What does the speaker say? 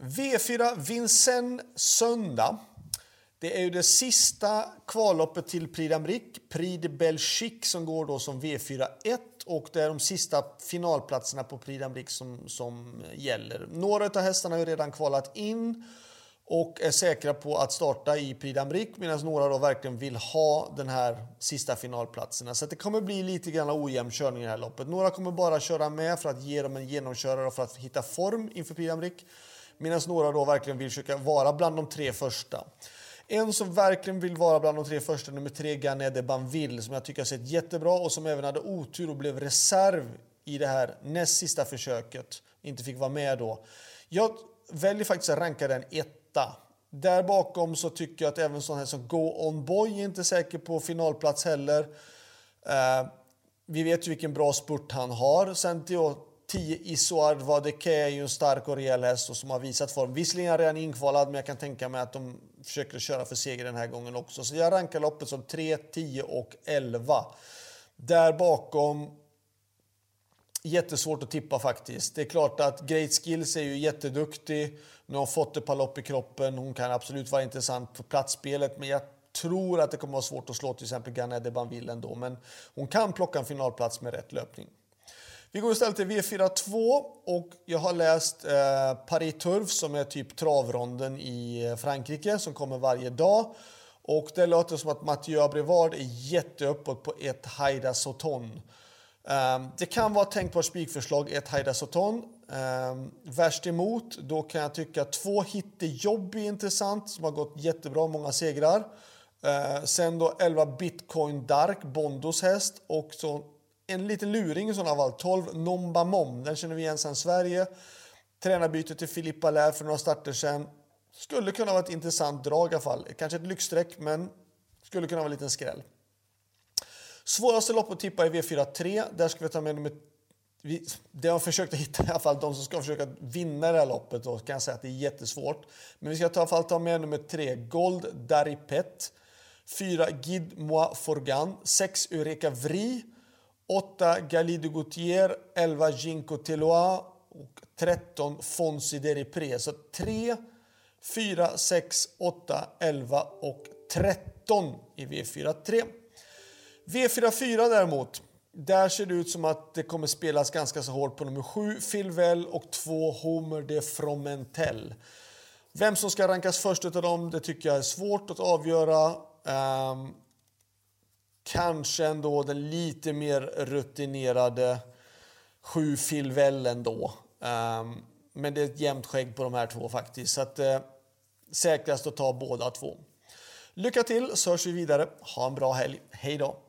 V4 Vincennes söndag. Det är ju det sista kvalloppet till Prix d'Amérique, Prix de Belgique som går då som V4 1 och det är de sista finalplatserna på Prix d'Amérique som, som gäller. Några av hästarna har ju redan kvalat in och är säkra på att starta i Prix d'Amérique medan några då verkligen vill ha den här sista finalplatserna. Så det kommer bli lite grann ojämn körning i det här loppet. Några kommer bara köra med för att ge dem en genomkörare och för att hitta form inför Prix d'Amérique medan några då verkligen vill försöka vara bland de tre första. En som verkligen vill vara bland de tre första, nummer tre, Ganet de Banville, som jag tycker har sett jättebra och som även hade otur och blev reserv i det här näst sista försöket. Inte fick vara med då. Jag väljer faktiskt att ranka den etta. Där bakom så tycker jag att även sån här som Go On Boy är inte säker på finalplats heller. Uh, vi vet ju vilken bra spurt han har. Sen till 10 Isoard Vadeke är ju en stark och rejäl häst som har visat form. Visserligen är han redan inkvalad, men jag kan tänka mig att de försöker köra för seger den här gången också. Så jag rankar loppet som 3, 10 och 11. Där bakom jättesvårt att tippa faktiskt. Det är klart att Great Skills är ju jätteduktig. Nu har hon fått ett par lopp i kroppen. Hon kan absolut vara intressant på platsspelet, men jag tror att det kommer vara svårt att slå till exempel Ganede Banville ändå. Men hon kan plocka en finalplats med rätt löpning. Vi går istället till V42 och jag har läst eh, Paris Turf som är typ travronden i eh, Frankrike som kommer varje dag. Och det låter som att Mathieu Abrevard är jätteuppåt på ett Haida Soton. Um, ehm, det kan vara tänkt på spikförslag, ett Haida Soton. Um, ehm, värst emot, då kan jag tycka att två Hittejobb är intressant som har gått jättebra, många segrar. Uh, sen då 11 Bitcoin Dark, Bondos häst och så en liten luring i sådana fall. 12 Nomba Mom, den känner vi igen sedan Sverige. Tränarbyte till Filippa Lär för några starter sedan. Skulle kunna vara ett intressant drag i alla fall. Kanske ett lyxstreck, men skulle kunna vara en liten skräll. Svåraste lopp att tippa är V4-3. Där ska vi ta med nummer... Vi, det har försökt att hitta i alla fall de som ska försöka vinna det här loppet. Då kan jag säga att det är jättesvårt. Men vi ska i alla fall ta med nummer 3, Gold Daripet. 4, Guide Moi Forgan. 6, Eureka Vri. 8 Galido Gautier, 11 Ginko Teloa och 13 Fonsi Deripre. Så 3, 4, 6, 8, 11 och 13 i V4-3. V4-4 däremot, där ser det ut som att det kommer spelas ganska så hårt på nummer 7 Filvel och 2 Homer de Fromentel. Vem som ska rankas först av dem, det tycker jag är svårt att avgöra. Um, kanske ändå den lite mer rutinerade sju Filvel ändå. Um, ehm, men det är ett jämnt skägg på de här två faktiskt. Så att, eh, säkrast att ta båda två. Lycka till så hörs vi vidare. Ha en bra helg. Hej då!